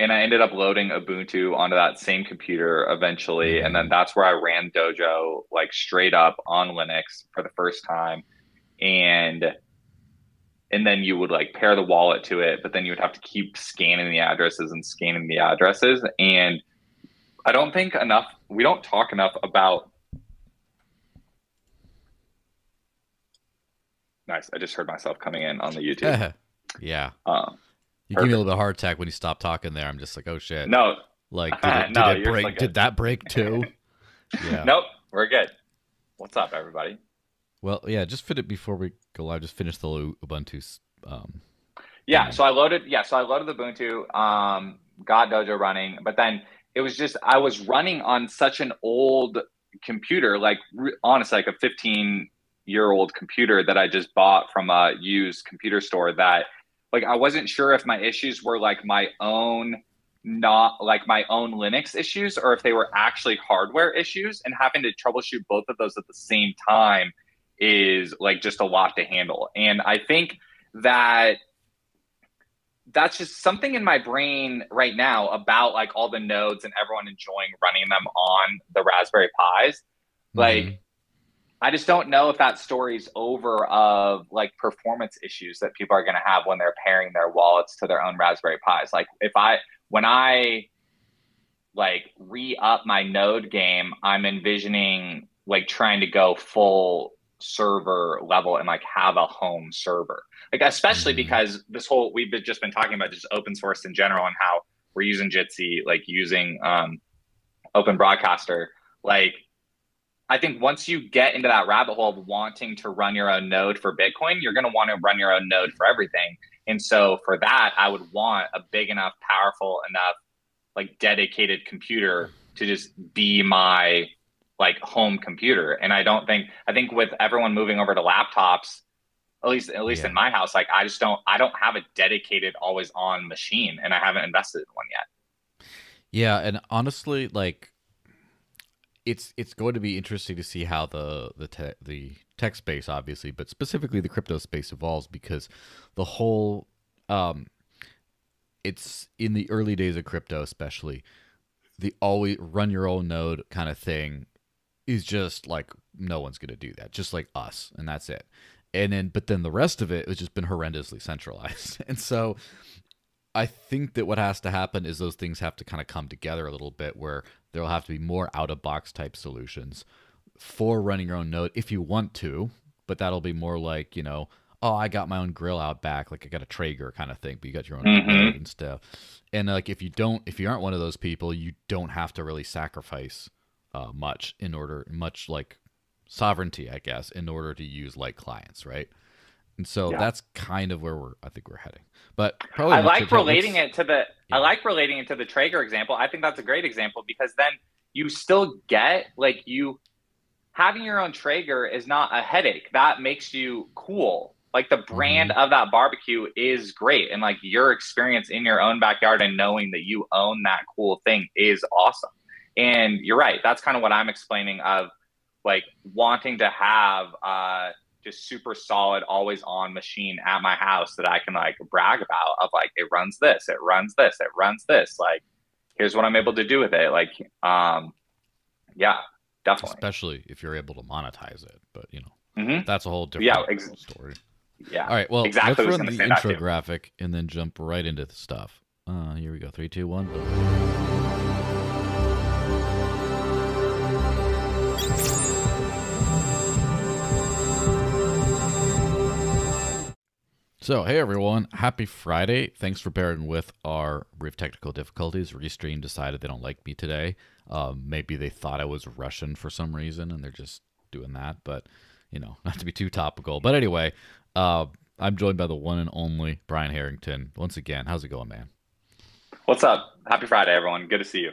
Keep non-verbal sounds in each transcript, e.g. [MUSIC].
and I ended up loading Ubuntu onto that same computer eventually, and then that's where I ran Dojo like straight up on Linux for the first time, and and then you would like pair the wallet to it, but then you would have to keep scanning the addresses and scanning the addresses, and I don't think enough. We don't talk enough about. Nice. I just heard myself coming in on the YouTube. [LAUGHS] yeah. Um, You give me a little bit of heart attack when you stop talking there. I'm just like, oh shit. no, Like, [LAUGHS] did it, did No, it break? so did that break too? [LAUGHS] yeah. nope, we're good. What's up, everybody? Well, yeah. Just fit it before we go live. Just finish the Ubuntu. Um, Yeah, Yeah. so I loaded. Yeah, so I loaded the Ubuntu, um, got Dojo running, but then it was just I was running on such an old computer, like honestly, like a 15 year old computer that I just bought from a used computer store. That like I wasn't sure if my issues were like my own, not like my own Linux issues, or if they were actually hardware issues, and having to troubleshoot both of those at the same time is like just a lot to handle. And I think that that's just something in my brain right now about like all the nodes and everyone enjoying running them on the Raspberry Pis. Like, mhm. I just don't know if that story's over of like performance issues that people are going to have when they're pairing their wallets to their own Raspberry Pis. Like, if I, when I like re up my node game, I'm envisioning like trying to go full server level and like have a home server. Like especially Mhm. because this whole we've been, just been talking about just open source in general and how we're using Jitsi, like using um, Open Broadcaster. Like I think once you get into that rabbit hole of wanting to run your own node for Bitcoin, you're going to want to run your own node for everything. And so for that, I would want a big enough, powerful enough, like dedicated computer to just be my like home computer. And I don't think I think with everyone moving over to laptops, at least at least Yeah. in my house, like I just don't I don't have a dedicated always on machine and I haven't invested in one yet. Yeah, and honestly, like it's it's going to be interesting to see how the the te- the tech space, obviously, but specifically the crypto space evolves because the whole um, it's in the early days of crypto, especially the always run your own node kind of thing is just like no one's going to do that, just like us, and that's it. And then, but then the rest of it has just been horrendously centralized, [LAUGHS] and so I think that what has to happen is those things have to kind of come together a little bit where there'll have to be more out of box type solutions for running your own node if you want to, but that'll be more like, you know, oh, I got my own grill out back, like I got a Traeger kind of thing, but you got your own Mhm. node and stuff. And like if you don't if you aren't one of those people, you don't have to really sacrifice uh, much in order much like sovereignty, I guess, in order to use like clients, right? And so Yeah. that's kind of where we're I think we're heading. But probably I like relating it to the Yeah. I like relating it to the Traeger example. I think that's a great example because then you still get like you having your own Traeger is not a headache. That makes you cool. Like the brand Mm-hmm. of that barbecue is great. And like your experience in your own backyard and knowing that you own that cool thing is awesome. And you're right. That's kind of what I'm explaining of like wanting to have uh just super solid, always on machine at my house that I can like brag about of like it runs this, it runs this, it runs this. Like here's what I'm able to do with it. Like um yeah, definitely. especially if you're able to monetize it. But you know, Mhm. that's a whole different Yeah, ex- story. Yeah. All right, well, exactly, let's run the intro graphic and then jump right into the stuff. Uh, here we go. Three, two, one. So, hey everyone, happy Friday. Thanks for bearing with our brief technical difficulties. Restream decided they don't like me today. Um, maybe they thought I was Russian for some reason and they're just doing that, but you know, [LAUGHS] not to be too topical. But anyway, uh, I'm joined by the one and only Brian Harrington. Once again, how's it going, man? What's up? Happy Friday, everyone. Good to see you.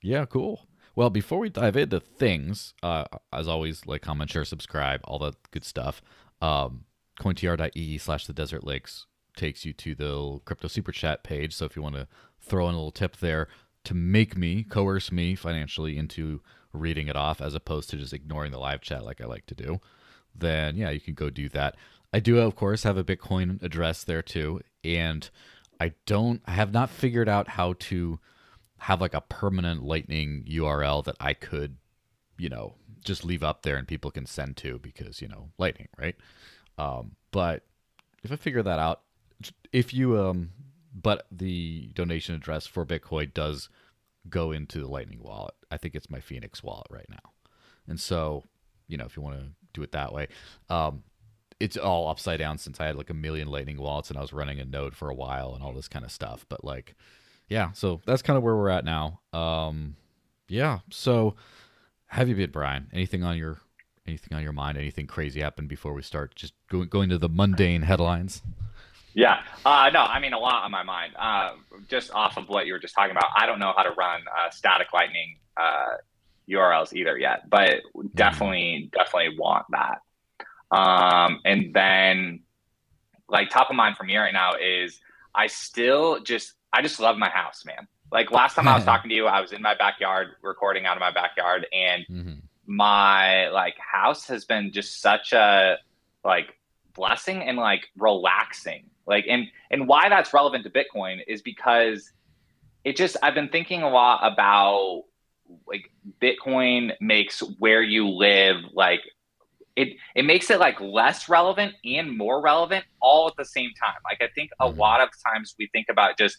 Yeah, cool. Well, before we dive into things, uh, as always, like, comment, share, subscribe, all that good stuff. Um, cointr.ee slash the desert lakes takes you to the crypto super chat page. So if you want to throw in a little tip there to make me, coerce me financially into reading it off as opposed to just ignoring the live chat like I like to do, then yeah, you can go do that. I do, of course, have a Bitcoin address there too. And I don't I have not figured out how to have like a permanent lightning URL that I could, you know, just leave up there and people can send to because, you know, lightning, right? Um, but if I figure that out, if you um but the donation address for Bitcoin does go into the Lightning wallet. I think it's my Phoenix wallet right now. And so, you know, if you want to do it that way, um, it's all upside down since I had like a million Lightning wallets and I was running a node for a while and all this kind of stuff. But like, yeah, so that's kind of where we're at now. Um, yeah. So, have you been, Brian? Anything on your anything on your mind? Anything crazy happened before we start? Just going going to the mundane headlines. Yeah. Uh, no, I mean, a lot on my mind. Uh, just off of what you were just talking about, I don't know how to run uh, static lightning URLs uh, either yet, but definitely, definitely want that. Um, and then, like, top of mind for me right now is I still just, I just love my house, man. Like, last time I was [LAUGHS] talking to you, I was in my backyard recording out of my backyard, and mm-hmm. My, like, house has been just such a, like, blessing and like relaxing like, and and why that's relevant to Bitcoin is because it just I've been thinking a lot about like Bitcoin makes where you live like it it makes it like less relevant and more relevant all at the same time. Like I think a mm-hmm. lot of times we think about just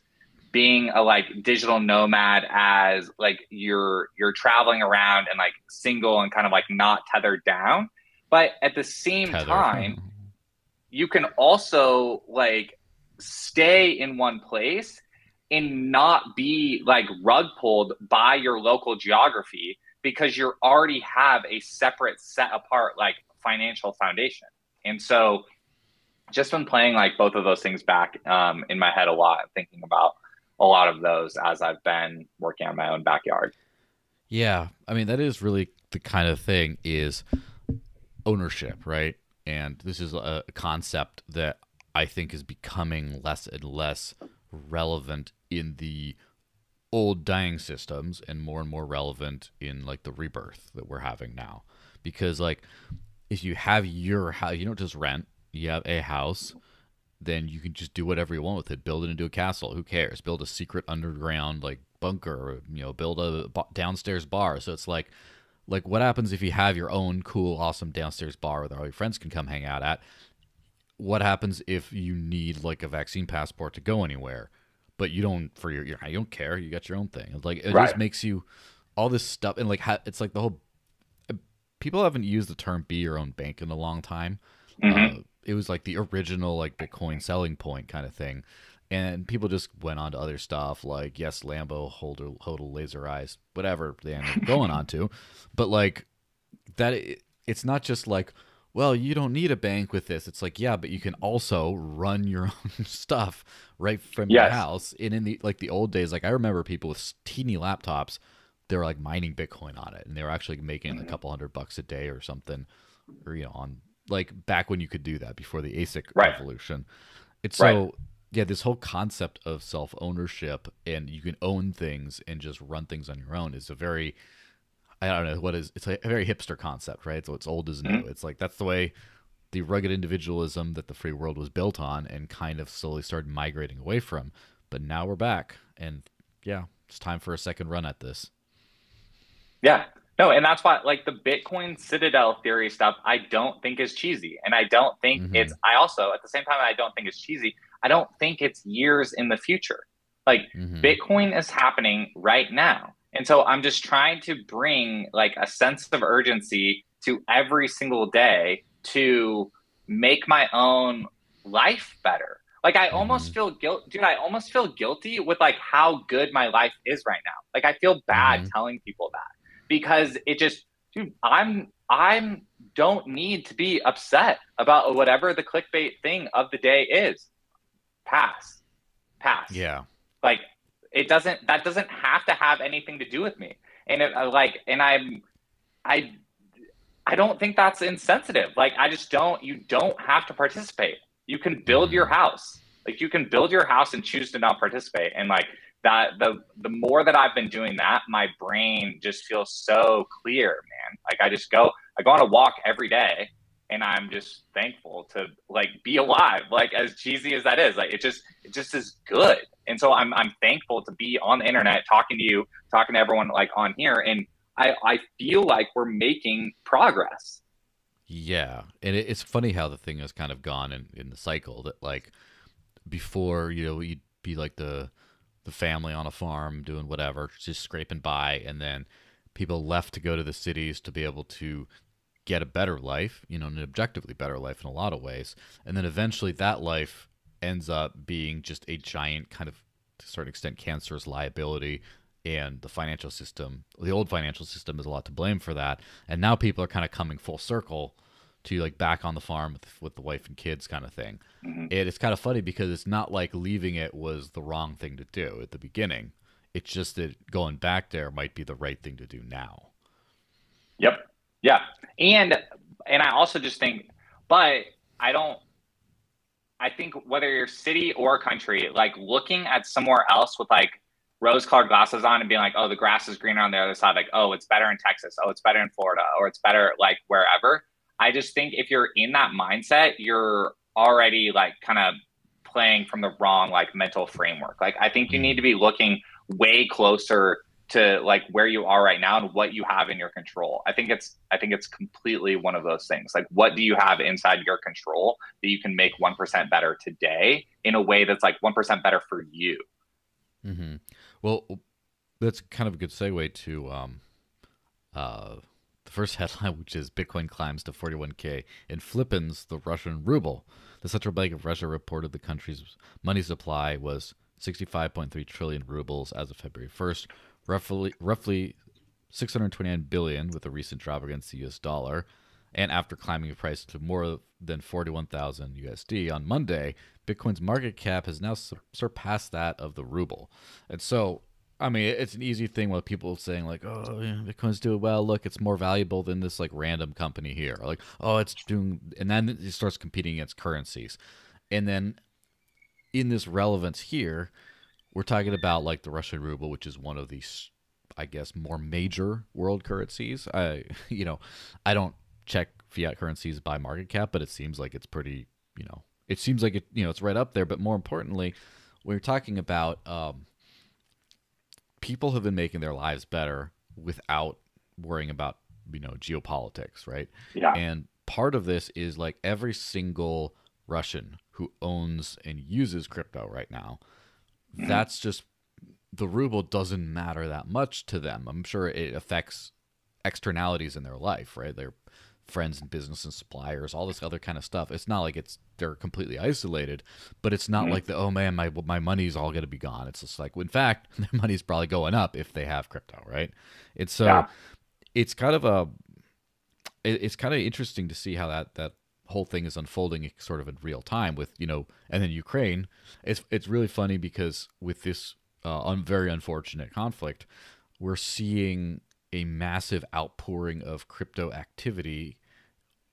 being a like digital nomad as like you're you're traveling around and like single and kind of like not tethered down. But at the same time, [LAUGHS] you can also like stay in one place and not be like rug pulled by your local geography because you already have a separate set apart like financial foundation and so just been playing like both of those things back um, in my head a lot thinking about a lot of those as i've been working on my own backyard. Yeah i mean that is really the kind of thing is ownership right? And this is a concept that I think is becoming less and less relevant in the old dying systems and more and more relevant in like the rebirth that we're having now. Because like if you have your house you don't just rent you have a house then you can just do whatever you want with it. Build it into a castle. Who cares? Build a secret underground like bunker or, you know build a downstairs bar. So it's like like what happens if you have your own cool awesome downstairs bar where all your friends can come hang out at? What happens if you need like a vaccine passport to go anywhere but you don't for your, your you don't care? You got your own thing. Like it right. just makes you all this stuff and like it's like the whole people haven't used the term be your own bank in a long time. Mm-hmm. uh, it was like the original like bitcoin selling point kind of thing. And people just went on to other stuff like yes lambo holder hodl laser eyes whatever they ended up going on to. But like that it, it's not just like well you don't need a bank with this. It's like yeah but you can also run your [LAUGHS] own stuff right from yes. your house. And in the like the old days like i remember people with teeny laptops they were like mining bitcoin on it. And they were actually making a mm-hmm. couple hundred bucks a day or something or you know on like back when you could do that before the asic right. revolution it's right. so yeah, this whole concept of self ownership and you can own things and just run things on your own is a very I don't know what is it's a very hipster concept, right? So it's old as new. Mm-hmm. It's like that's the way the rugged individualism that the free world was built on and kind of slowly started migrating away from. But now we're back and yeah, it's time for a second run at this. Yeah. No, and that's why like the Bitcoin Citadel theory stuff I don't think is cheesy. And I don't think mm-hmm. it's I also at the same time I don't think it's cheesy. I don't think it's years in the future. Like mm-hmm. Bitcoin is happening right now. And so I'm just trying to bring like a sense of urgency to every single day to make my own life better. Like I mm-hmm. almost feel guilt, dude. I almost feel guilty with like how good my life is right now. Like I feel bad mm-hmm. telling people that because it just, dude. I'm I'm don't need to be upset about whatever the clickbait thing of the day is pass, pass. Yeah. Like it doesn't. That doesn't have to have anything to do with me. And it, uh, like, and I'm, I, I don't think that's insensitive. Like, I just don't. You don't have to participate. You can build your mm-hmm. house. Like, you can build your house and choose to not participate. And like that, the the more that I've been doing that, my brain just feels so clear, man. Like I just go, I go on a walk every day and I'm just thankful to like be alive. Like as cheesy as that is, like it just it just is good. And so I'm I'm thankful to be on the internet talking to you, talking to everyone like on here, and I I feel like we're making progress. Yeah, and it, it's funny how the thing has kind of gone in in the cycle that like before you know you'd be like the the family on a farm doing whatever, just scraping by, and then people left to go to the cities to be able to get a better life, you know, an objectively better life in a lot of ways. And then eventually that life ends up being just a giant kind of, to a certain extent, cancerous liability. And the financial system, the old financial system, is a lot to blame for that. And now people are kind of coming full circle to like back on the farm with, with the wife and kids kind of thing. Mm-hmm. And it's kind of funny because it's not like leaving it was the wrong thing to do at the beginning. It's just that going back there might be the right thing to do now. Yep. Yeah. And and I also just think but I don't I think whether you're city or country, like looking at somewhere else with like rose colored glasses on and being like, oh, the grass is greener on the other side, like, oh, it's better in Texas, oh, it's better in Florida, or it's better like wherever. I just think if you're in that mindset, you're already like kind of playing from the wrong like mental framework. Like I think you need to be looking way closer to like where you are right now and what you have in your control. I think it's I think it's completely one of those things. Like what do you have inside your control that you can make 1% better today in a way that's like 1% better for you. Mm-hmm. Well, that's kind of a good segue to um, uh, the first headline, which is Bitcoin climbs to 41k and flippens the Russian ruble. The Central Bank of Russia reported the country's money supply was 65.3 trillion rubles as of February 1st, roughly roughly 629 billion with a recent drop against the US dollar. And after climbing the price to more than 41,000 USD on Monday, Bitcoin's market cap has now su- surpassed that of the ruble. And so, I mean, it's an easy thing with people saying like, "Oh, yeah, Bitcoin's doing well. Look, it's more valuable than this like random company here." Or like, "Oh, it's doing," and then it starts competing against currencies. And then in this relevance here, we're talking about like the Russian ruble, which is one of these, I guess, more major world currencies. I, [LAUGHS] you know, I don't check fiat currencies by market cap, but it seems like it's pretty, you know, it seems like it, you know, it's right up there. But more importantly, you're talking about um, people have been making their lives better without worrying about, you know, geopolitics, right? Yeah. And part of this is like every single Russian who owns and uses crypto right now, mm-hmm. that's just the ruble doesn't matter that much to them. I'm sure it affects externalities in their life, right? Their friends and business and suppliers, all this other kind of stuff. It's not like it's they're completely isolated, but it's not mm-hmm. like the oh man, my my money's all going to be gone. It's just like in fact, [LAUGHS] their money's probably going up if they have crypto, right? It's so yeah. it's kind of a it's kind of interesting to see how that that whole thing is unfolding sort of in real time with you know and then Ukraine it's it's really funny because with this uh, un- very unfortunate conflict we're seeing a massive outpouring of crypto activity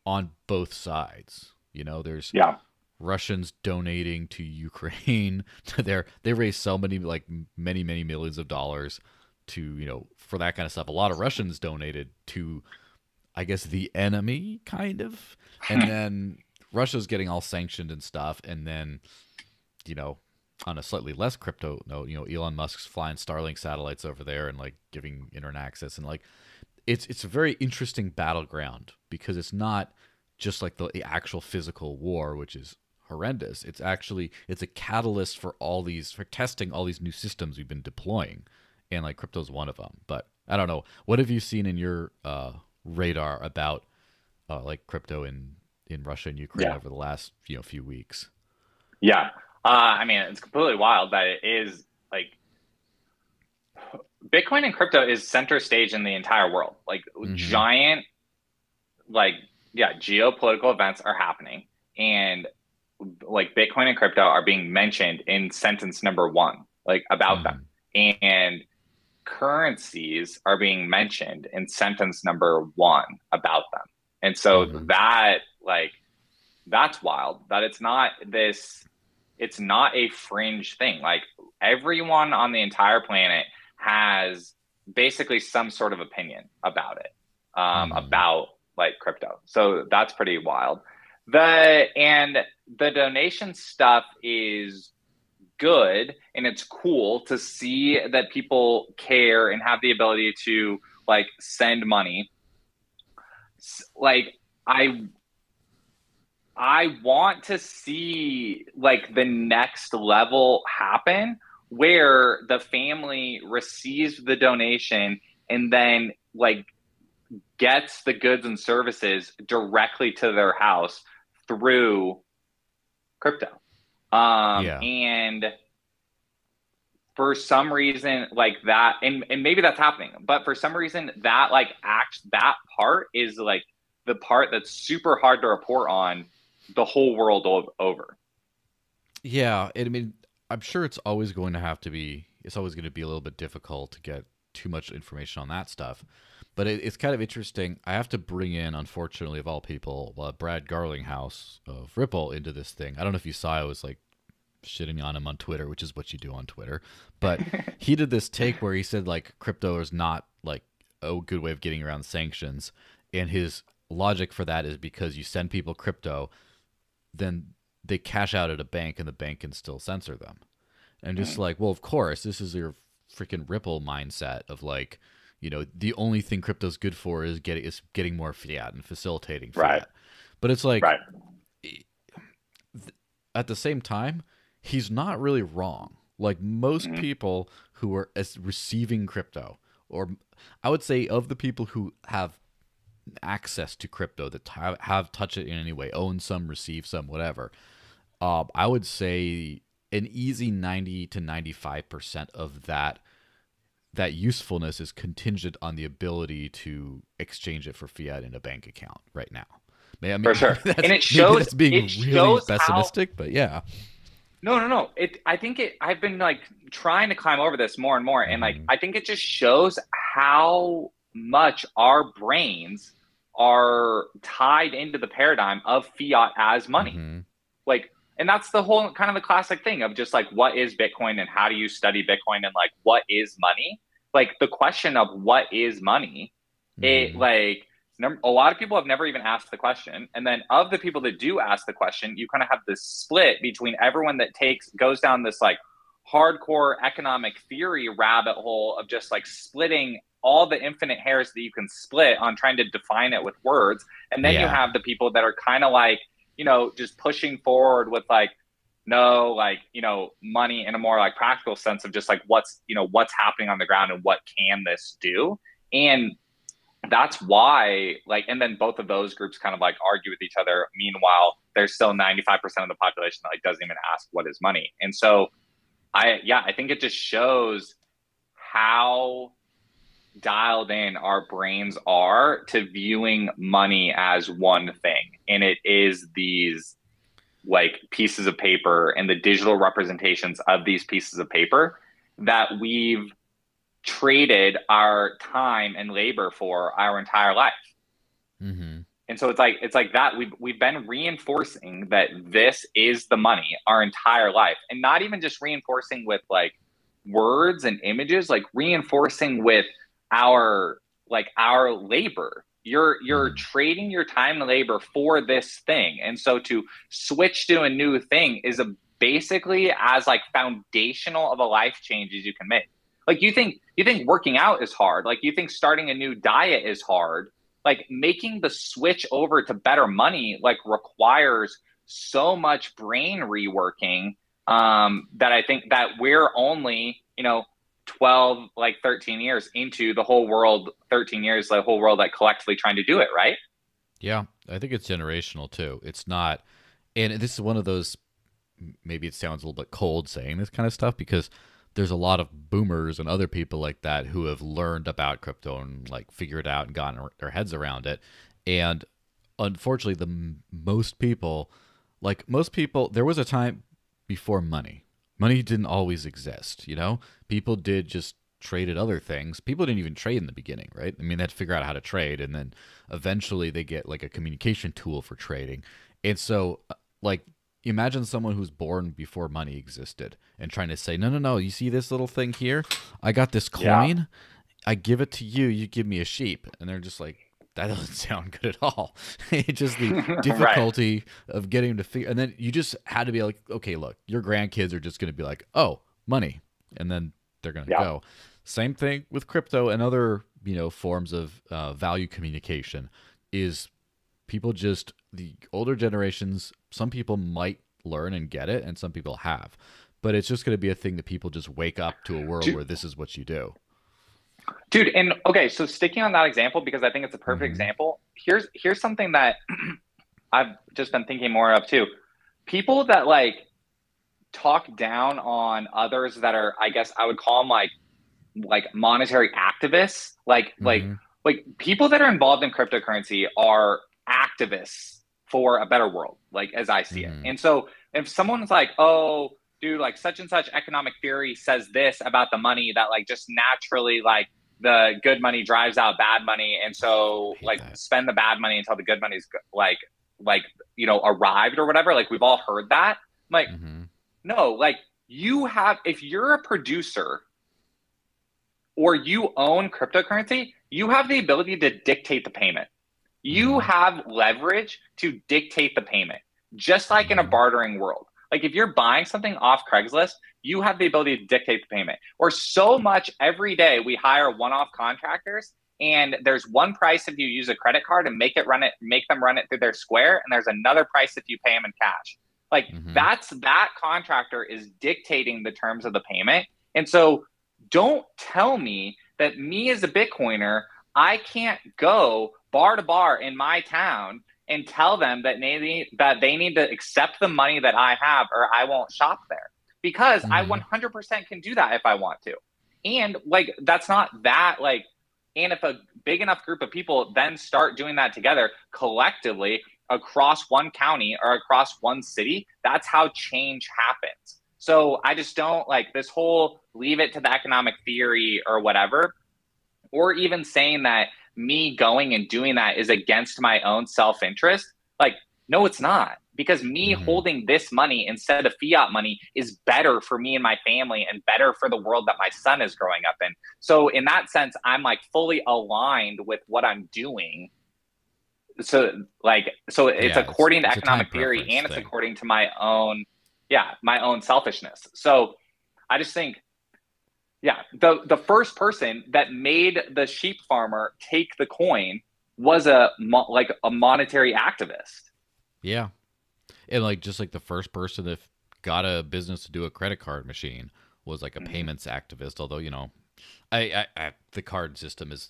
on both sides. You know there's yeah. Russians donating to Ukraine. [LAUGHS] To their they raise so many like many many millions of dollars to you know for that kind of stuff. A lot of Russians donated to I guess the enemy kind of, and [LAUGHS] then Russia's getting all sanctioned and stuff, and then you know on a slightly less crypto note, you know Elon Musk's flying Starlink satellites over there and like giving internet access and like it's it's a very interesting battleground because it's not just like the, the actual physical war, which is horrendous. It's actually it's a catalyst for all these for testing all these new systems we've been deploying, and like crypto's one of them. But I don't know. What have you seen in your uh, radar about uh, like crypto in in Russia and Ukraine yeah. over the last you know few weeks. Yeah, uh, I mean it's completely wild that it is like Bitcoin and crypto is center stage in the entire world. Like mm-hmm. giant, like yeah, geopolitical events are happening, and like Bitcoin and crypto are being mentioned in sentence number one, like about mm-hmm. them, and currencies are being mentioned in sentence number one about them. And so mm-hmm. that, like, that's wild that it's not this, it's not a fringe thing. Like, everyone on the entire planet has basically some sort of opinion about it, um, mm-hmm. about like crypto. So that's pretty wild. The and the donation stuff is good and it's cool to see that people care and have the ability to like send money. Like I I want to see like the next level happen where the family receives the donation and then like gets the goods and services directly to their house through crypto. Um, yeah. And for some reason, like that, and, and maybe that's happening, but for some reason, that like act, that part is like the part that's super hard to report on the whole world over. Yeah. I mean, I'm sure it's always going to have to be, it's always going to be a little bit difficult to get too much information on that stuff. But it, it's kind of interesting. I have to bring in, unfortunately, of all people, uh, Brad Garlinghouse of Ripple into this thing. I don't know if you saw, I was like shitting on him on Twitter, which is what you do on Twitter. But [LAUGHS] he did this take where he said like crypto is not like a good way of getting around sanctions, and his logic for that is because you send people crypto, then they cash out at a bank, and the bank can still censor them. And just like, well, of course, this is your freaking Ripple mindset of like you know the only thing crypto's good for is getting is getting more fiat and facilitating fiat. Right. But it's like right. at the same time, he's not really wrong. Like most mm-hmm. people who are receiving crypto, or I would say of the people who have access to crypto that have, have touched it in any way, own some, receive some, whatever. Uh, I would say an easy 90 to 95% of that that usefulness is contingent on the ability to exchange it for fiat in a bank account right now. I mean, for sure, [LAUGHS] and it shows it's being it really pessimistic, how, but yeah. No, no, no. It. I think it. I've been like trying to climb over this more and more, and like mm-hmm. I think it just shows how much our brains are tied into the paradigm of fiat as money. Mm-hmm. Like, and that's the whole kind of the classic thing of just like what is Bitcoin and how do you study Bitcoin and like what is money? like the question of what is money, mm. it mm-hmm. like a lot of people have never even asked the question. And then of the people that do ask the question, you kind of have this split between everyone that takes goes down this like hardcore economic theory rabbit hole of just like splitting all the infinite hairs that you can split on trying to define it with words. And then yeah. you have the people that are kind of like, you know, just pushing forward with like, no like you know money in a more like practical sense of just like what's you know what's happening on the ground and what can this do and that's why like and then both of those groups kind of like argue with each other meanwhile there's still 95% of the population that like doesn't even ask what is money and so i yeah i think it just shows how dialed in our brains are to viewing money as one thing and it is these like pieces of paper and the digital representations of these pieces of paper that we've traded our time and labor for our entire life. Mm-hmm. And so it's like it's like that we've we've been reinforcing that this is the money our entire life, and not even just reinforcing with like words and images, like reinforcing with our like our labor you're you're mm. trading your time and labor for this thing. And so to switch to a new thing is a basically as like foundational of a life change as you can make. Like you think you think working out is hard. Like you think starting a new diet is hard. Like making the switch over to better money like requires so much brain reworking um, that I think that we're only, you know, 12 like 13 years into the whole world 13 years the whole world like collectively trying to do it right? Yeah i think it's generational too. It's not and this is one of those maybe it sounds a little bit cold saying this kind of stuff because there's a lot of boomers and other people like that who have learned about crypto and like figured out and gotten their heads around it and unfortunately the most people like most people there was a time before money money didn't always exist, you know? People did just traded other things. People didn't even trade in the beginning, right? I mean, they had to figure out how to trade and then eventually they get like a communication tool for trading. And so uh, like imagine someone who's born before money existed and trying to say, "No, no, no, you see this little thing here? I got this coin. Yeah. I give it to you, you give me a sheep." And they're just like that doesn't [LAUGHS] sound good at all. [LAUGHS] it's just the [LAUGHS] difficulty right. of getting to figure. And then you just had to be like, okay, look, your grandkids are just going to be like, oh, money, and then they're going to yeah. go. Same thing with crypto and other you know forms of uh, value communication. Is people just the older generations? Some people might learn and get it, and some people have. But it's just going to be a thing that people just wake up to a world where this is what you do. Dude, and okay, so sticking on that example because I think it's a perfect mm-hmm. example. Here's here's something that [CLEARS THROAT] I've just been thinking more of too. People that like talk down on others that are, I guess I would call them like like monetary activists, like mm-hmm. like like people that are involved in cryptocurrency are activists for a better world, like as I see mm-hmm. it. And so if someone's like, oh, dude, like such and such economic theory says this about the money that like just naturally like the good money drives out bad money, and so like that. spend the bad money until the good money's like like you know arrived or whatever. Like we've all heard that. I'm like, mm-hmm. no, like you have if you're a producer or you own cryptocurrency, you have the ability to dictate the payment. You mm-hmm. have leverage to dictate the payment, just like in a mm-hmm. bartering world. Like if you're buying something off Craigslist, you have the ability to dictate the payment. Or so much every day we hire one-off contractors and there's one price if you use a credit card and make it run it make them run it through their square and there's another price if you pay them in cash. Like mm-hmm. that's that contractor is dictating the terms of the payment. And so don't tell me that me as a bitcoiner I can't go bar to bar in my town and tell them that maybe that they need to accept the money that I have or I won't shop there because mm-hmm. I 100% can do that if I want to. And like that's not that like and if a big enough group of people then start doing that together collectively across one county or across one city, that's how change happens. So I just don't like this whole leave it to the economic theory or whatever, or even saying that me going and doing that is against my own self interest. Like, no, it's not. Because me mm-hmm. holding this money instead of fiat money is better for me and my family and better for the world that my son is growing up in. So, in that sense, I'm like fully aligned with what I'm doing. So, like, so it's yeah, according it's, to economic theory and it's according to my own, yeah, my own selfishness. So, I just think yeah, the the first person that made the sheep farmer take the coin was a like a monetary activist. Yeah, and like just like the first person that got a business to do a credit card machine was like a mm-hmm. payments activist. Although you know, I, I, I, the card system has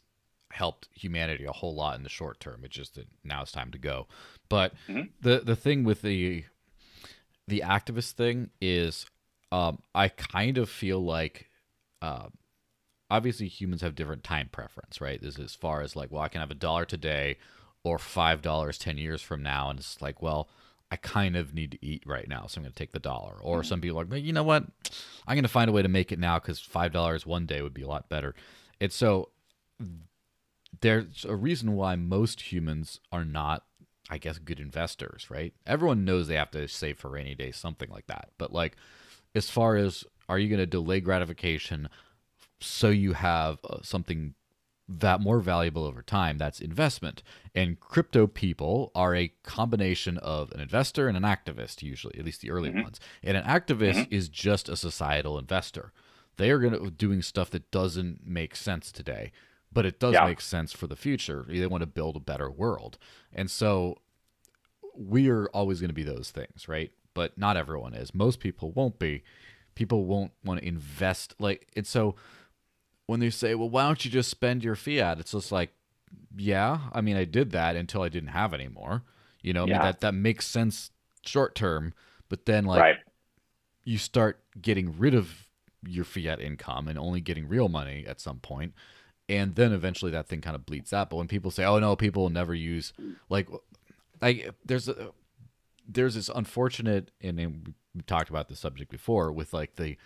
helped humanity a whole lot in the short term. It's just that now it's time to go. But mm-hmm. the the thing with the the activist thing is, um, I kind of feel like uh, obviously humans have different time preference, right? This is as far as like, well, I can have a dollar today or five dollars ten years from now, and it's like, well, I kind of need to eat right now, so I'm going to take the dollar. Or mm-hmm. some people are like, you know what, I'm going to find a way to make it now because five dollars one day would be a lot better. And so there's a reason why most humans are not I guess good investors, right? Everyone knows they have to save for rainy days, something like that. But like as far as are you going to delay gratification so you have uh, something that more valuable over time? That's investment. And crypto people are a combination of an investor and an activist usually at least the early mm-hmm. ones. And an activist mm-hmm. is just a societal investor. They are going to doing stuff that doesn't make sense today but it does yeah. make sense for the future. They want to build a better world. And so we are always going to be those things right? But not everyone is. Most people won't be people won't want to invest like and so when they say well why don't you just spend your fiat it's just like yeah i mean i did that until i didn't have any more you know yeah. I mean, that that makes sense short term but then like right. you start getting rid of your fiat income and only getting real money at some point and then eventually that thing kind of bleeds out but when people say oh no people will never use like like there's a there's this unfortunate and we talked about the subject before with like the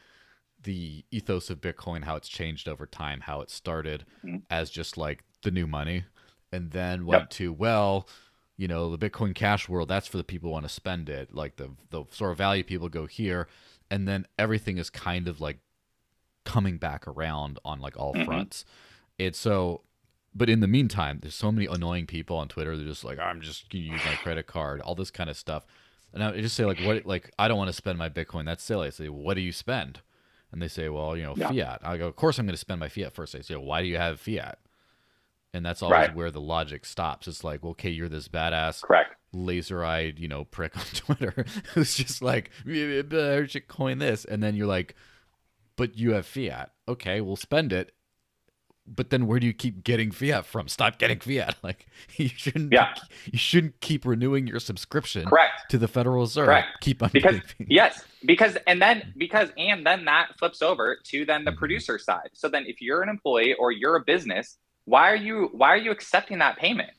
the ethos of Bitcoin, how it's changed over time, how it started mm-hmm. as just like the new money, and then went yep. to well, you know, the Bitcoin Cash world. That's for the people who want to spend it. Like the the sort of value people go here, and then everything is kind of like coming back around on like all mm-hmm. fronts. It's so but in the meantime, there's so many annoying people on Twitter. They're just like, I'm just gonna use my credit card, all this kind of stuff. And I just say like, what? Like, I don't want to spend my Bitcoin. That's silly. I say, what do you spend? And they say, well, you know, yeah. fiat. I go, of course I'm going to spend my fiat first. They say, why do you have fiat? And that's always right. where the logic stops. It's like, well, okay, you're this badass, correct, laser-eyed, you know, prick [LAUGHS] on Twitter who's just like, I should coin this, and then you're like, but you have fiat. Okay, we'll spend it. But then where do you keep getting fiat from? Stop getting fiat. [LAUGHS] Like you shouldn't. Yeah. You shouldn't keep renewing your subscription. Correct. To the Federal Reserve. Correct. Keep on. Because [LAUGHS] yes, because and then because and then that flips over to then the mm-hmm. producer side. So then if you're an employee or you're a business, why are you why are you accepting that payment?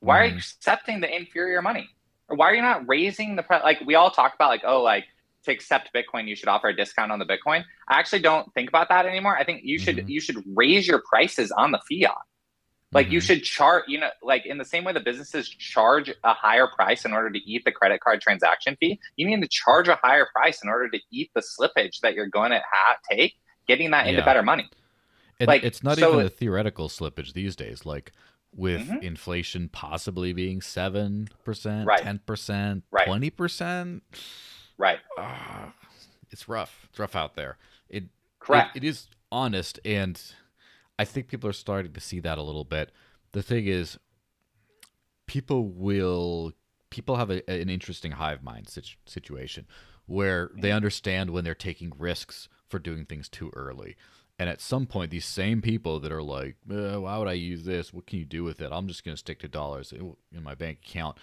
Why mm-hmm. are you mm-hmm. accepting the inferior money? Or why are you not raising the price? Like we all talk about, like oh, like to accept Bitcoin, you should offer a discount on the Bitcoin. I actually don't think about that anymore. I think you should mm-hmm. you should raise your prices on the fiat. Like mm-hmm. you should charge, you know, like in the same way the businesses charge a higher price in order to eat the credit card transaction fee, you need to charge a higher price in order to eat the slippage that you're going to ha- take, getting that into yeah. better money. And like it's not so even a theoretical slippage these days. Like with mm-hmm. inflation possibly being seven percent, ten percent, twenty percent. Right. Uh, it's rough. It's rough out there. It correct. It, it is honest, and I think people are starting to see that a little bit. The thing is, people will people have a, an interesting hive mind situ- situation where they mm-hmm. understand when they're taking risks for doing things too early. And at some point, these same people that are like, eh, "Why would I use this? What can you do with it? I'm just going to stick to dollars in my bank account."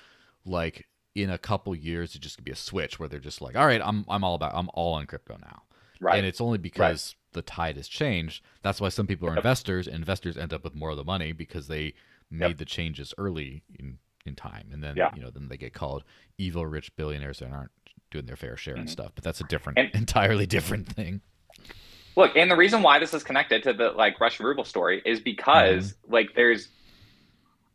Like in a couple years, it just gonna be a switch where they're just like, all right, I'm I'm all about I'm all on crypto now. Right. And it's only because right. the tide has changed. That's why some people are yep. investors. And investors end up with more of the money because they made yep. the changes early in, in time. And then yeah. you know, then they get called evil rich billionaires that aren't doing their fair share mm-hmm. and stuff. But that's a different and, [LAUGHS] entirely different thing. Look, and the reason why this is connected to the like Russian ruble story is because mm-hmm. like there's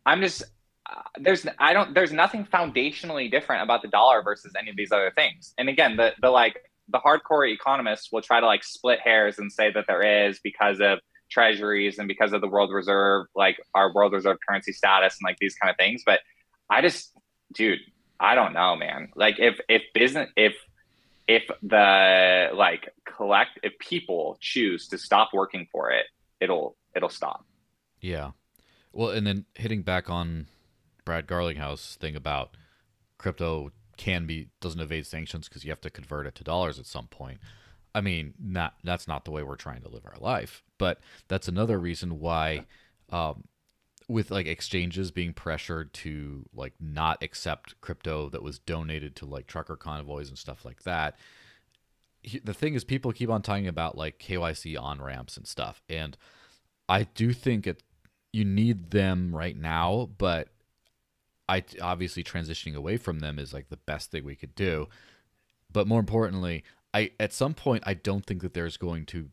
I'm just Uh, there's I don't there's nothing foundationally different about the dollar versus any of these other things. And again, the the like the hardcore economists will try to like split hairs and say that there is because of treasuries and because of the world reserve like our world reserve currency status and like these kind of things. But i just dude i don't know man. Like if if business if if the like collect if people choose to stop working for it it'll it'll stop. Yeah. Well and then hitting back on Brad Garlinghouse thing about crypto can be doesn't evade sanctions because you have to convert it to dollars at some point. I mean, not that's not the way we're trying to live our life, but that's another reason why, um, with like exchanges being pressured to like not accept crypto that was donated to like trucker convoys and stuff like that. the thing is, people keep on talking about like KYC on ramps and stuff, and I do think it you need them right now, but I obviously transitioning away from them is like the best thing we could do. But more importantly, I at some point I don't think that there's going to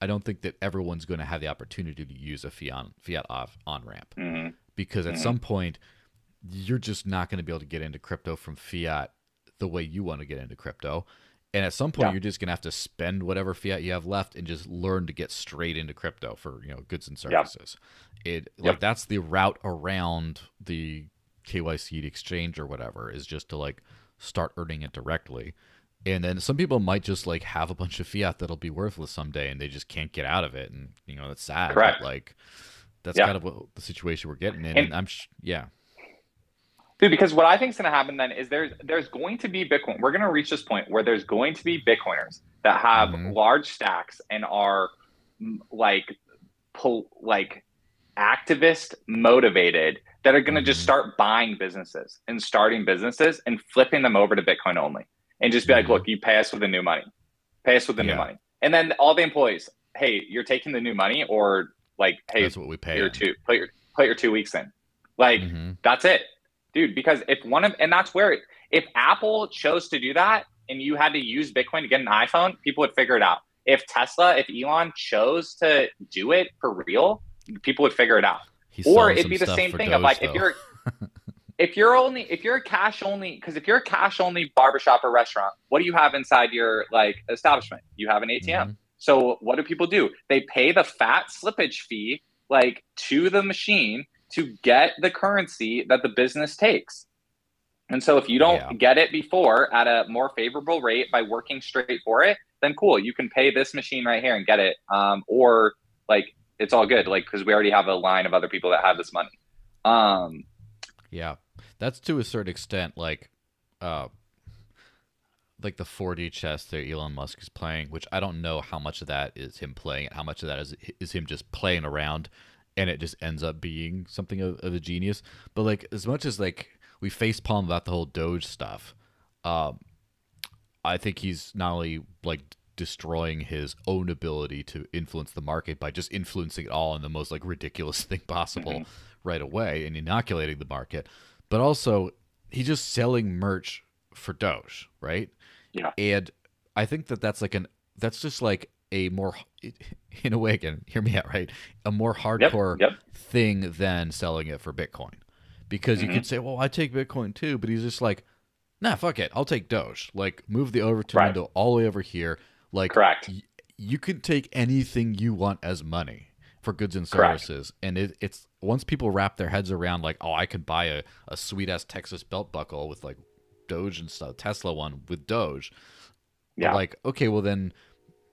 I don't think that everyone's going to have the opportunity to use a fiat fiat off on ramp mm-hmm. because at mm-hmm. some point you're just not going to be able to get into crypto from fiat the way you want to get into crypto. And at some point, yeah. you're just gonna have to spend whatever fiat you have left and just learn to get straight into crypto for you know goods and services. Yeah. It like that's the route around the KYC exchange or whatever is just to like start earning it directly. And then some people might just like have a bunch of fiat that'll be worthless someday and they just can't get out of it. And, you know, that's sad. Correct. like, that's yeah. kind of what the situation we're getting in. And, and I'm, sh- yeah. Dude, because what I think is going to happen then is there's there's going to be Bitcoin. We're going to reach this point where there's going to be Bitcoiners that have mm-hmm. large stacks and are like pull like activist motivated that are going to mm-hmm. just start buying businesses and starting businesses and flipping them over to Bitcoin only and just be mm-hmm. like, look, you pay us with the new money, pay us with the yeah. new money. And then all the employees, hey, you're taking the new money or like, hey, that's what we pay. Your two, put your, put your two weeks in. Like, mm-hmm. that's it, dude. Because if one of, and that's where, if Apple chose to do that and you had to use Bitcoin to get an iPhone, people would figure it out. If Tesla, if Elon chose to do it for real, people would figure it out. He's or it'd be the same thing Doge, of like though. if you're if you're only if you're a cash only because if you're a cash only barbershop or restaurant, what do you have inside your like establishment? You have an ATM. Mm-hmm. So what do people do? They pay the fat slippage fee like to the machine to get the currency that the business takes. And so if you don't yeah. get it before at a more favorable rate by working straight for it, then cool, you can pay this machine right here and get it. Um, or like it's all good, like because we already have a line of other people that have this money. Um, yeah, that's to a certain extent like, uh, like the 4D chess that Elon Musk is playing, which I don't know how much of that is him playing it, how much of that is is him just playing around, and it just ends up being something of, of a genius. But like as much as like we face palm about the whole Doge stuff, um, I think he's not only like destroying his own ability to influence the market by just influencing it all in the most like ridiculous [LAUGHS] thing possible mm-hmm. right away and inoculating the market, but also he's just selling merch for Doge, right? Yeah. And I think that that's like an that's just like a more [LAUGHS] in a way again hear me out right a more hardcore yep, yep. thing than selling it for bitcoin because mm-hmm. you could say well i take bitcoin too but he's just like nah fuck it i'll take doge like move the Overton right. window all the way over here like correct y- you can take anything you want as money for goods and services correct. and it, it's once people wrap their heads around like oh i could buy a, a sweet ass texas belt buckle with like doge and stuff tesla one with doge yeah like okay well then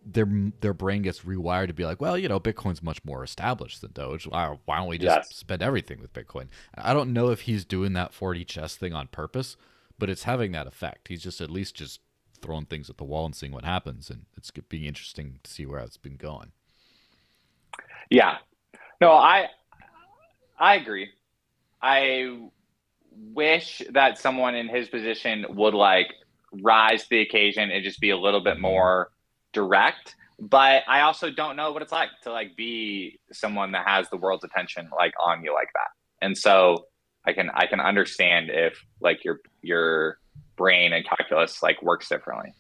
their their brain gets rewired to be like, well, you know, Bitcoin's much more established than Doge. Why, why don't we just yes. spend everything with Bitcoin? I don't know if he's doing that 4D chess thing on purpose, but it's having that effect. He's just at least just throwing things at the wall and seeing what happens, and it's being interesting to see where it's been going. Yeah, no, I I agree. I wish that someone in his position would like rise to the occasion and just be a little bit more direct but i also don't know what it's like to like be someone that has the world's attention like on you like that and so i can i can understand if like your your brain and calculus like works differently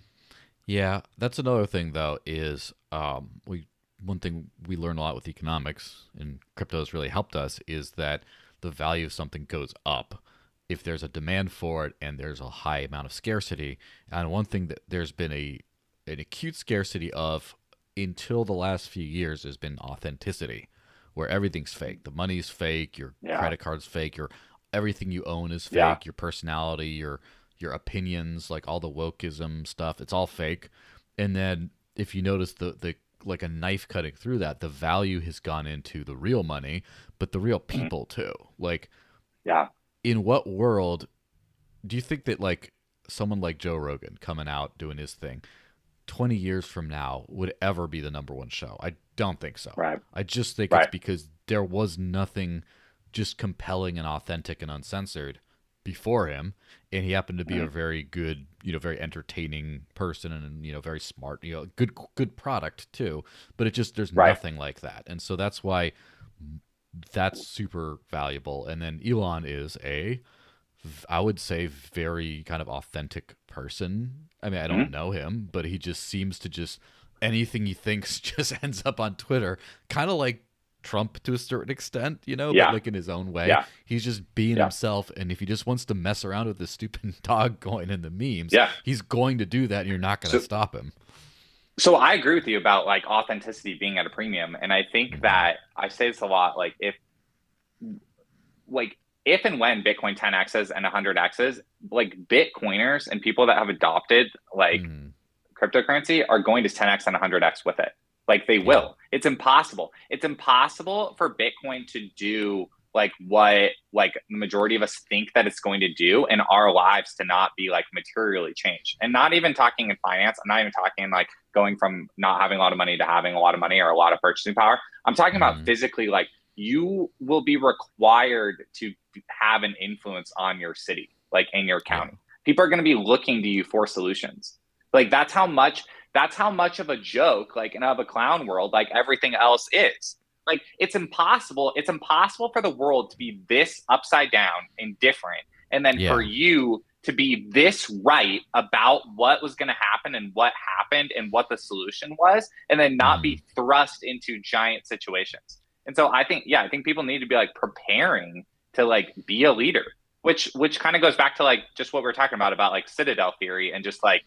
yeah that's another thing though is um we one thing we learn a lot with economics and crypto has really helped us is that the value of something goes up if there's a demand for it and there's a high amount of scarcity and one thing that there's been a an acute scarcity of until the last few years has been authenticity, where everything's fake. The money's fake, your yeah. credit card's fake, your everything you own is fake, yeah. your personality, your your opinions, like all the wokeism stuff, it's all fake. And then if you notice the the like a knife cutting through that, the value has gone into the real money, but the real mm-hmm. people too. Like yeah. In what world do you think that like someone like Joe Rogan coming out doing his thing 20 years from now would ever be the number one show. I don't think so. Right. I just think right. it's because there was nothing just compelling and authentic and uncensored before him and he happened to be mm-hmm. a very good you know very entertaining person and you know very smart you know good good product too but it just there's right. nothing like that and so that's why that's super valuable and then elon is a i would say very kind of authentic person I mean, I don't mm-hmm. know him, but he just seems to just anything he thinks [LAUGHS] just ends up on Twitter, kind of like Trump to a certain extent, you know, yeah. but like in his own way. Yeah. He's just being yeah. himself, and if he just wants to mess around with the stupid [LAUGHS] dog going in the memes, yeah. he's going to do that, and you're not going to so, stop him. So I agree with you about like authenticity being at a premium, and I think mm-hmm. that I say this a lot. Like if, like if and when Bitcoin 10x's and 100x's, like Bitcoiners and people that have adopted like mm. cryptocurrency are going to 10x and 100x with it. Like they yeah. will. It's impossible. It's impossible for Bitcoin to do like what like the majority of us think that it's going to do in our lives to not be like materially changed. And not even talking in finance. I'm not even talking like going from not having a lot of money to having a lot of money or a lot of purchasing power. I'm talking mm. about physically like you will be required to have an influence on your city, like in your county. People are going to be looking to you for solutions. Like that's how much that's how much of a joke, like in of a clown world, like everything else is. Like it's impossible. It's impossible for the world to be this upside down and different, and then yeah. for you to be this right about what was going to happen and what happened and what the solution was, and then not mm. be thrust into giant situations. And so I think, yeah, I think people need to be like preparing to like be a leader, which which kind of goes back to like just what we are talking about about like citadel theory and just like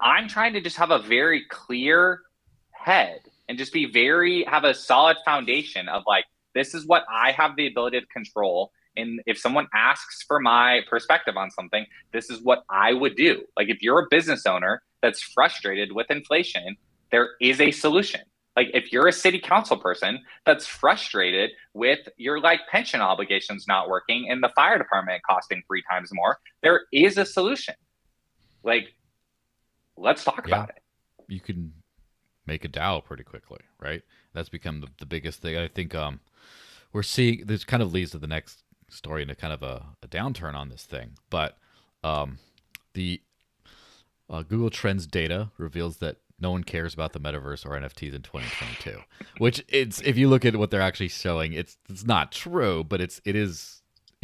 I'm trying to just have a very clear head and just be very have a solid foundation of like this is what I have the ability to control. And if someone asks for my perspective on something, this is what I would do. Like if you're a business owner that's frustrated with inflation, there is a solution. Like if you're a city council person that's frustrated with your like pension obligations not working and the fire department costing three times more, there is a solution. Like, let's talk yeah. about it. You can make a DAO pretty quickly, right? That's become the, the biggest thing. I think um, we're seeing this kind of leads to the next story and a kind of a, a downturn on this thing. But um, the uh, Google Trends data reveals that no one cares about the metaverse or NFTs in 2022. Which it's if you look at what they're actually showing, it's it's not true, but it's it is.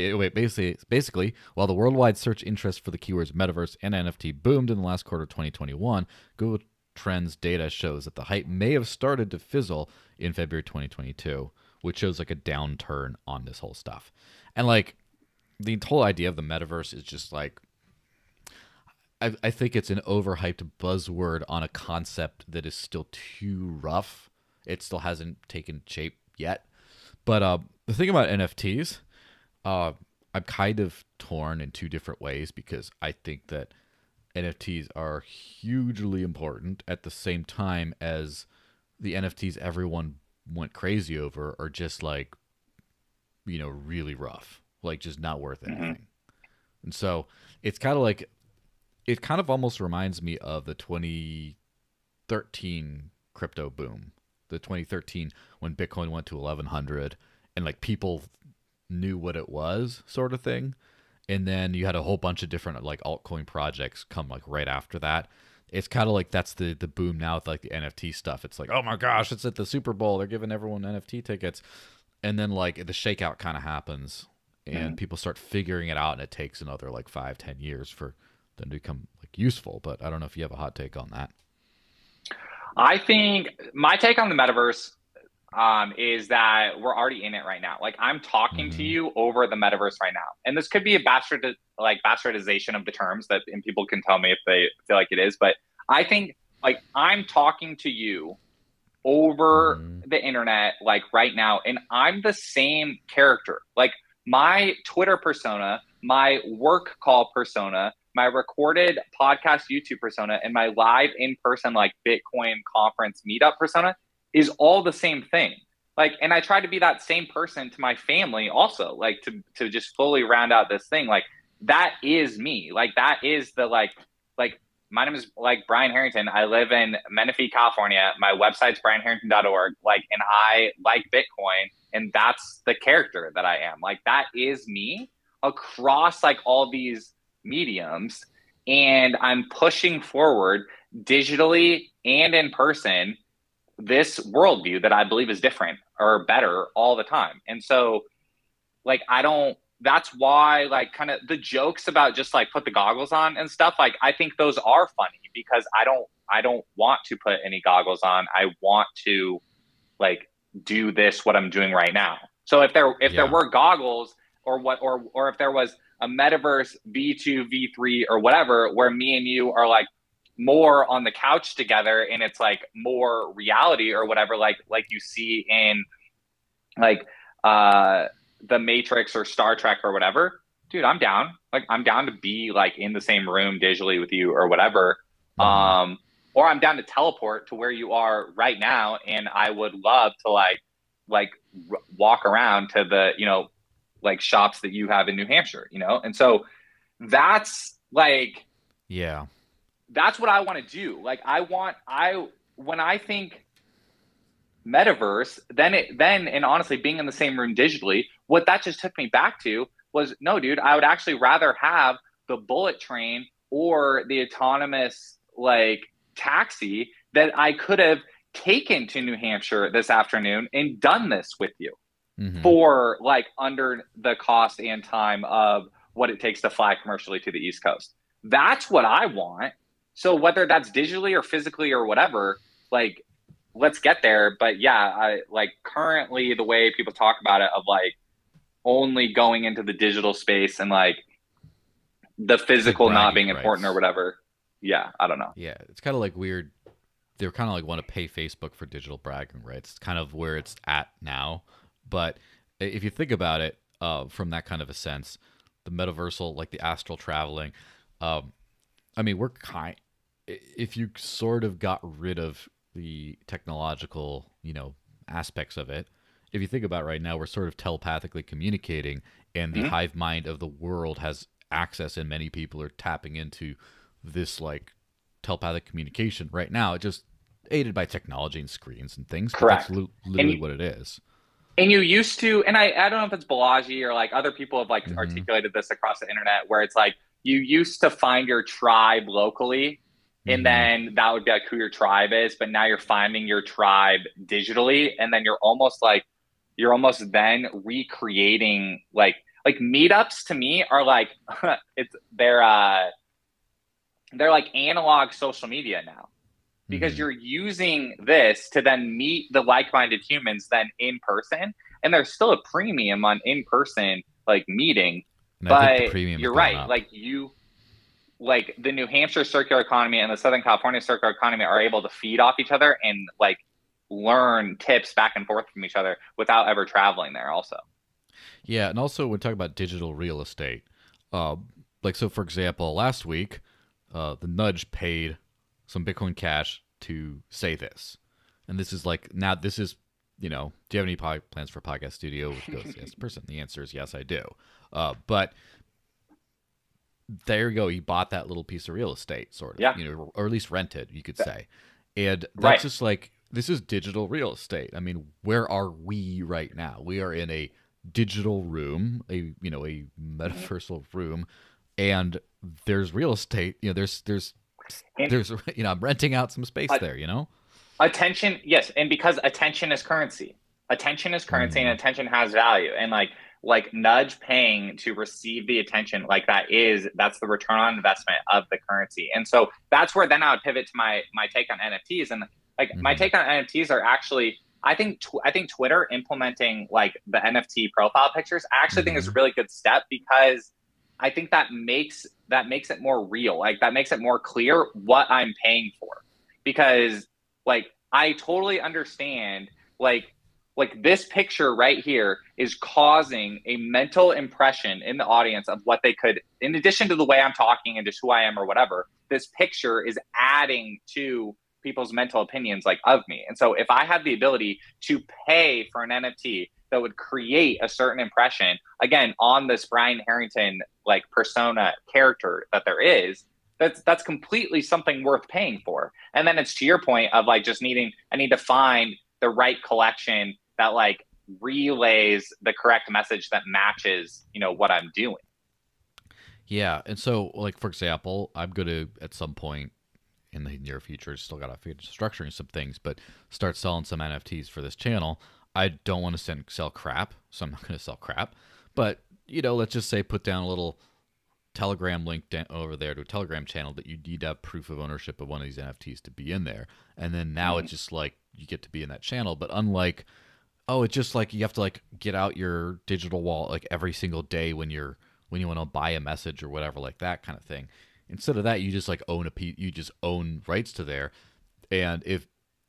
It, wait, basically, basically, while the worldwide search interest for the keywords metaverse and NFT boomed in the last quarter of 2021, Google Trends data shows that the hype may have started to fizzle in February 2022 which shows like a downturn on this whole stuff. And like the whole idea of the metaverse is just like I, I think it's an overhyped buzzword on a concept that is still too rough. It still hasn't taken shape yet. But uh, the thing about NFTs, uh, I'm kind of torn in two different ways because I think that NFTs are hugely important at the same time as the NFTs everyone went crazy over are just like you know really rough like just not worth mm-hmm. anything mm-hmm. and so it's kind of like it kind of almost reminds me of the 2013 crypto boom the 2013 when bitcoin went to 1100 and like people knew what it was sort of thing and then you had a whole bunch of different like altcoin projects come like right after that it's kind of like that's the the boom now with like the NFT stuff. It's like, oh my gosh, it's at the Super Bowl. They're giving everyone NFT tickets, and then like the shakeout kind of happens, and mm-hmm. people start figuring it out, and it takes another like five, ten years for them to become like useful. But I don't know if you have a hot take on that. I think my take on the metaverse um, is that we're already in it right now. Like I'm talking mm-hmm. to you over the metaverse right now, and this could be a bastard like bastardization of the terms that, and people can tell me if they feel like it is. But I think like I'm talking to you over mm-hmm. the internet like right now, and I'm the same character. Like my Twitter persona, my work call persona, my recorded podcast YouTube persona, and my live in person like Bitcoin conference meetup persona is all the same thing. Like and i try to be that same person to my family also like to to just fully round out this thing. Like that is me. Like that is the like like my name is like brian harrington. I live in menifee california. My website's brianharrington.org like and i like bitcoin and that's the character that i am. Like that is me across like all these mediums and i'm pushing forward digitally and in person this worldview that I believe is different or better all the time. And so, like, I don't, that's why, like, kind of the jokes about just like put the goggles on and stuff, like, I think those are funny because I don't, I don't want to put any goggles on. I want to, like, do this, what I'm doing right now. So if there, if yeah. there were goggles or what, or, or if there was a metaverse V2, V3, or whatever, where me and you are like, more on the couch together and it's like more reality or whatever like like you see in like uh the matrix or star trek or whatever dude i'm down. Like i'm down to be like in the same room digitally with you or whatever. Um or i'm down to teleport to where you are right now and i would love to like like r- walk around to the you know like shops that you have in new hampshire you know? And so that's like yeah that's what I want to do. Like I want I when I think metaverse, then it then and honestly being in the same room digitally, what that just took me back to was no, dude, I would actually rather have the bullet train or the autonomous like taxi that I could have taken to New Hampshire this afternoon and done this with you mm-hmm. for like under the cost and time of what it takes to fly commercially to the East Coast. That's what I want. So whether that's digitally or physically or whatever, like let's get there. But yeah, I like currently the way people talk about it of like only going into the digital space and like the physical not being important or whatever. Yeah, I don't know. Yeah, it's kind of like weird they're kind of like want to pay Facebook for digital bragging rights. It's kind of where it's at now. But if you think about it uh, from that kind of a sense, the metaversal, like the astral traveling, um, I mean, we're kind. If you sort of got rid of the technological, you know, aspects of it, if you think about it right now, we're sort of telepathically communicating, and the mm-hmm. hive mind of the world has access, and many people are tapping into this like telepathic communication right now. It just aided by technology and screens and things. Correct. that's literally you, what it is. And you used to, and I, I don't know if it's Balaji or like other people have like mm-hmm. articulated this across the internet, where it's like you used to find your tribe locally and mm-hmm. then that would be like who your tribe is but now you're finding your tribe digitally and then you're almost like you're almost then recreating like like meetups to me are like [LAUGHS] it's they're uh they're like analog social media now because mm-hmm. you're using this to then meet the like-minded humans then in person and there's still a premium on in-person like meeting and but you're right up. like you like the new hampshire circular economy and the southern california circular economy are able to feed off each other and like learn tips back and forth from each other without ever traveling there also. Yeah and also when talking about digital real estate uh, like so for example last week uh, the nudge paid some bitcoin cash to say this. And this is like now this is you know do you have any plans for podcast studio? Goes yes person. The answer is yes i do. Uh, but there you go he bought that little piece of real estate sort of yeah. you know or at least rented you could say and that's right. just like this is digital real estate. I mean, where are we right now? We are in a digital room, a you know, a metaversal room, and there's real estate. You know, there's there's and, there's [LAUGHS] you know, I'm renting out some space uh, there. You know, attention. Yes, and because attention is currency. Attention is currency, mm. and attention has value. And like like nudge paying to receive the attention like that is that's the return on investment of the currency and so that's where then i would pivot to my my take on nfts and like mm-hmm. my take on NFTs are actually I think tw- I think Twitter implementing like the NFT profile pictures I actually mm-hmm. think is a mm-hmm. really good step because I think that makes that makes it more real. Like that makes it more clear what I'm paying for. Because like I totally understand like like this picture right here is causing a mental impression in the audience of what they could in addition to the way I'm talking and just who I am or whatever. This picture is adding to people's mental opinions like of me. And so if I had the ability to pay for an NFT that would create a certain impression again on this Brian Harrington like persona character that there is, that's that's completely something worth paying for. And then it's to your point of like just needing I need to find the right collection that like relays the correct message that matches, you know, what I'm doing. Yeah, and so like for example, I'm going to at some point in the near future. Still got to figure structuring some things, but start selling some NFTs for this channel. I don't want to send, sell crap, so I'm not going to sell crap. But you know, let's just say put down a little Telegram link over there to a Telegram channel that you need to have proof of ownership of one of these NFTs to be in there. And then now mm-hmm. it's just like you get to be in that channel. But unlike, oh, it's just like you have to like get out your digital wallet like every single day when you're when you want to buy a message or whatever like that kind of thing. Instead of that, you just like own a piece, you just own rights to there. And if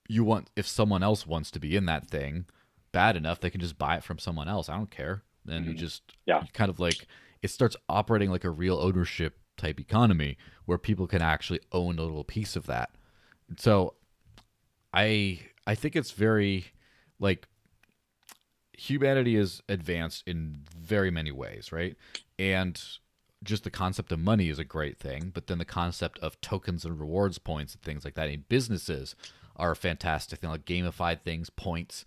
you want, if someone else wants to be in that thing bad enough, they can just buy it from someone else. I don't care. Then mm-hmm. you just, yeah, you kind of like, it starts operating like a real ownership type economy where people can actually own a little piece of that. So I, I think it's very like humanity is advanced in very many ways, right? And just the concept of money is a great thing, but then the concept of tokens and rewards points and things like that in businesses are a fantastic thing, like gamified things, points,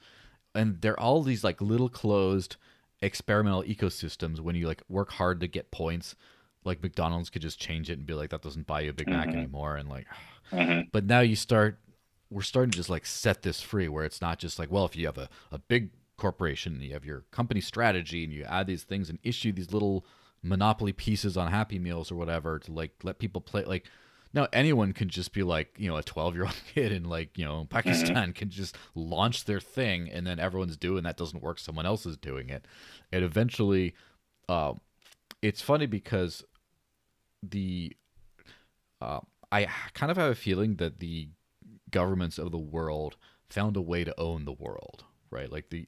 and they're all these like little closed experimental ecosystems. When you like work hard to get points, like McDonald's could just change it and be like, that doesn't buy you a Big mm-hmm. Mac anymore, and like, [SIGHS] mm-hmm. but now you start, we're starting to just like set this free, where it's not just like, well, if you have a, a big corporation, and you have your company strategy, and you add these things and issue these little monopoly pieces on happy meals or whatever to like let people play like now anyone can just be like you know a 12 year old [LAUGHS] kid in like you know mm-hmm. pakistan can just launch their thing and then everyone's doing that doesn't work someone else is doing it and eventually uh, it's funny because the uh, i kind of have a feeling that the governments of the world found a way to own the world, right? Like the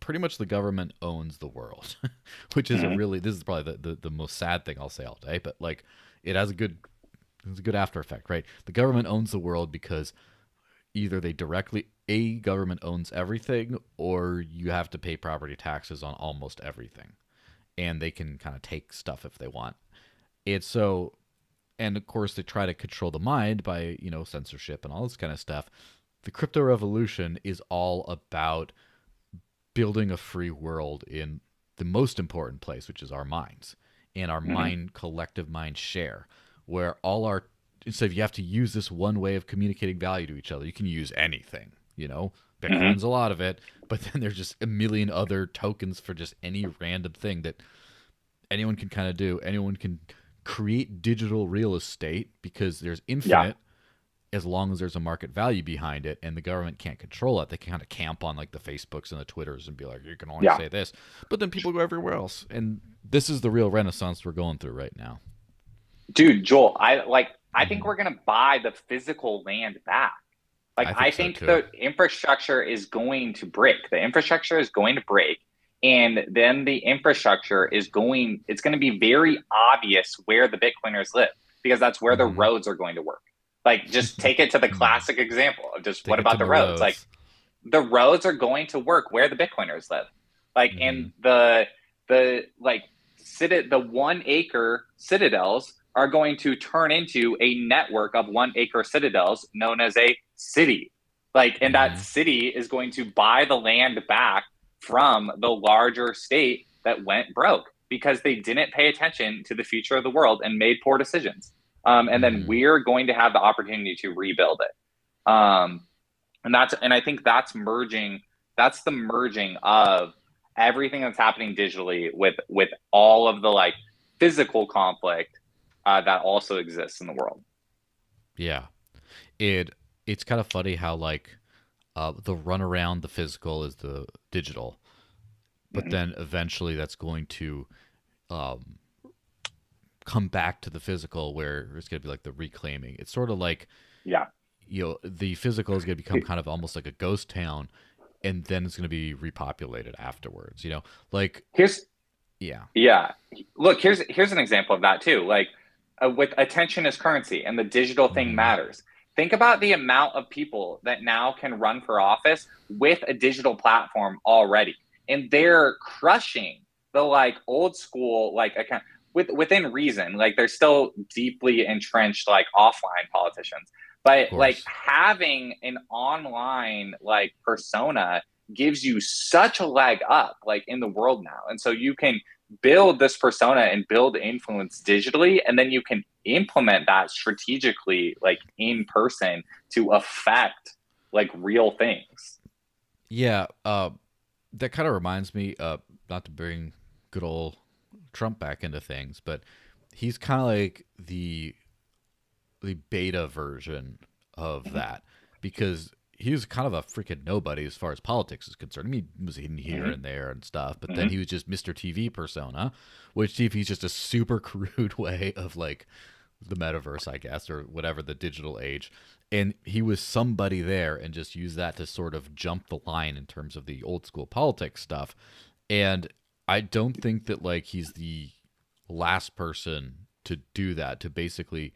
pretty much the government owns the world, [LAUGHS] which is mm-hmm. a really this is probably the, the, the most sad thing I'll say all day, but like it has a good it's a good after effect, right? The government owns the world because either they directly a government owns everything or you have to pay property taxes on almost everything. And they can kind of take stuff if they want. It's so and of course they try to control the mind by, you know, censorship and all this kind of stuff. The crypto revolution is all about building a free world in the most important place, which is our minds and our mm-hmm. mind collective mind share, where all our instead of you have to use this one way of communicating value to each other, you can use anything. You know, mm-hmm. Bitcoin's mm-hmm. a lot of it, but [LAUGHS] then there's just a million other tokens for just any random thing that anyone can kind of do. Anyone can create digital real estate because there's infinite as long as there's a market value behind it and the government can't control it they can kind of camp on like the facebooks and the twitters and be like you can only yeah. say this. But then people go everywhere else and this is the real renaissance we're going through right now. Dude joel i like i think mm-hmm. we're gonna buy the physical land back. Like i think, I think so the infrastructure is going to break. The infrastructure is going to break and then the infrastructure is going it's going to be very obvious where the bitcoiners live because that's where mm-hmm. the roads are going to work like, just [LAUGHS] take it to the classic example of just take what about the, the roads? roads? Like, the roads are going to work where the Bitcoiners live. Like, mm-hmm. and the the like citi- the one acre citadels are going to turn into a network of one acre citadels known as a city. Like, and mm-hmm. that city is going to buy the land back from the larger state that went broke because they didn't pay attention to the future of the world and made poor decisions um, and then mm-hmm. we're going to have the opportunity to rebuild it. Um, and that's and I think that's merging. That's the merging of everything that's happening digitally with with all of the like physical conflict uh, that also exists in the world. Yeah, it it's kind of funny how like uh, the run around the physical is the digital, but mm-hmm. then eventually that's going to um, come back to the physical where it's going to be like the reclaiming. It's sort of like, yeah, you know, the physical is going to become kind of almost like a ghost town, and then it's going to be repopulated afterwards. You know, like here's, yeah, yeah. Look, here's here's an example of that too. Like uh, with attention as currency, and the digital thing mm-hmm. matters. Think about the amount of people that now can run for office with a digital platform already, and they're crushing the like old school like account with within reason. Like they're still deeply entrenched like offline politicians. But like having an online like persona gives you such a leg up like in the world now. And so you can build this persona and build influence digitally and then you can implement that strategically like in person to affect like real things. Yeah, uh that kind of reminds me uh not to bring good old Trump back into things, but he's kind of like the the beta version of mm-hmm. that because he was kind of a freaking nobody as far as politics is concerned. I mean, he was in here mm-hmm. and there and stuff, but mm-hmm. then he was just Mr. TV persona, which TV is just a super [LAUGHS] crude way of like the metaverse, I guess, or whatever the digital age. And he was somebody there and just used that to sort of jump the line in terms of the old school politics stuff. And I don't think that like he's the last person to do that to basically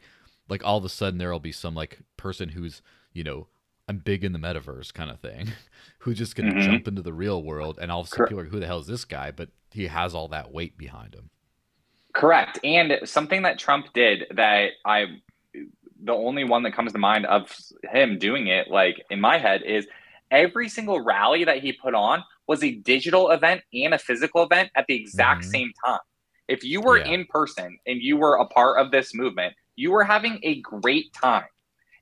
like all of a sudden there'll be some like person who's you know I'm big in the metaverse kind of thing [LAUGHS] who's just gonna mm-hmm. jump into the real world and all of a sudden people are like who the hell is this guy but he has all that weight behind him correct and something that Trump did that I the only one that comes to mind of him doing it like in my head is every single rally that he put on was a digital event and a physical event at the exact mm-hmm. same time. If you were yeah. in person and you were a part of this movement, you were having a great time.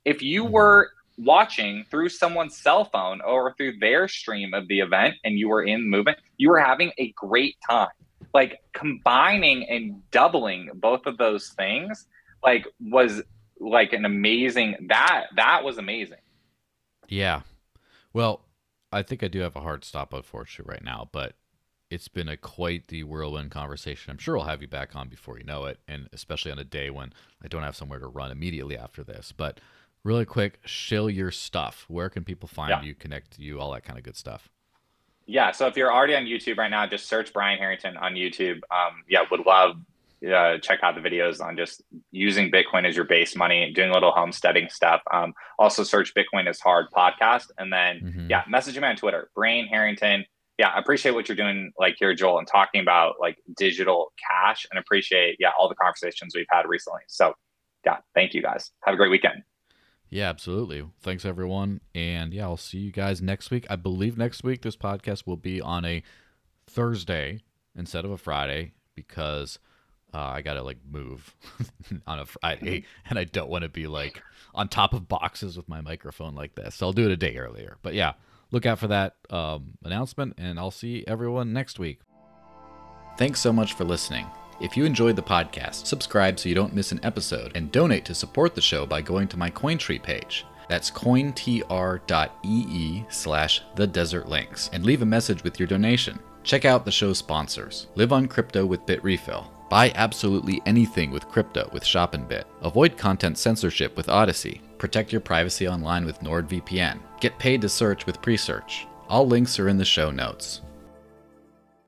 If you mm-hmm. were watching through someone's cell phone or through their stream of the event and you were in the movement, you were having a great time. Like combining and doubling both of those things, like was like an amazing that that was amazing. Yeah. Well, I think I do have a hard stop, unfortunately, right now, but it's been a quite the whirlwind conversation. I'm sure I'll have you back on before you know it, and especially on a day when I don't have somewhere to run immediately after this. But Really quick, shill your stuff. Where can people find Yeah. you, connect to you, all that kind of good stuff? Yeah, so if you're already on YouTube right now, just search Brian Harrington on YouTube. Um, yeah, would love uh, check out the videos on just using Bitcoin as your base money, doing a little homesteading stuff. Um, also search Bitcoin is hard podcast, and then Mhm. yeah, message him on Twitter, Brian Harrington. Yeah, I appreciate what you're doing, like here, Joel, and talking about like digital cash, and appreciate yeah all the conversations we've had recently. So yeah, thank you guys. Have a great weekend. Yeah, absolutely. Thanks, everyone. And yeah, I'll see you guys next week. I believe next week this podcast will be on a Thursday instead of a Friday because uh, I got to like move [LAUGHS] on a Friday [LAUGHS] and I don't want to be like on top of boxes with my microphone like this. So I'll do it a day earlier. But yeah, look out for that um, announcement and I'll see everyone next week. Thanks so much for listening. If you enjoyed the podcast, subscribe so you don't miss an episode, and donate to support the show by going to my Cointree page. That's cointr.ee slash the desert lynx, and leave a message with your donation. Check out the show's sponsors. Live on crypto with Bitrefill. Buy absolutely anything with crypto with Shopinbit. Avoid content censorship with Odysee. Protect your privacy online with NordVPN. Get paid to search with Presearch. All links are in the show notes.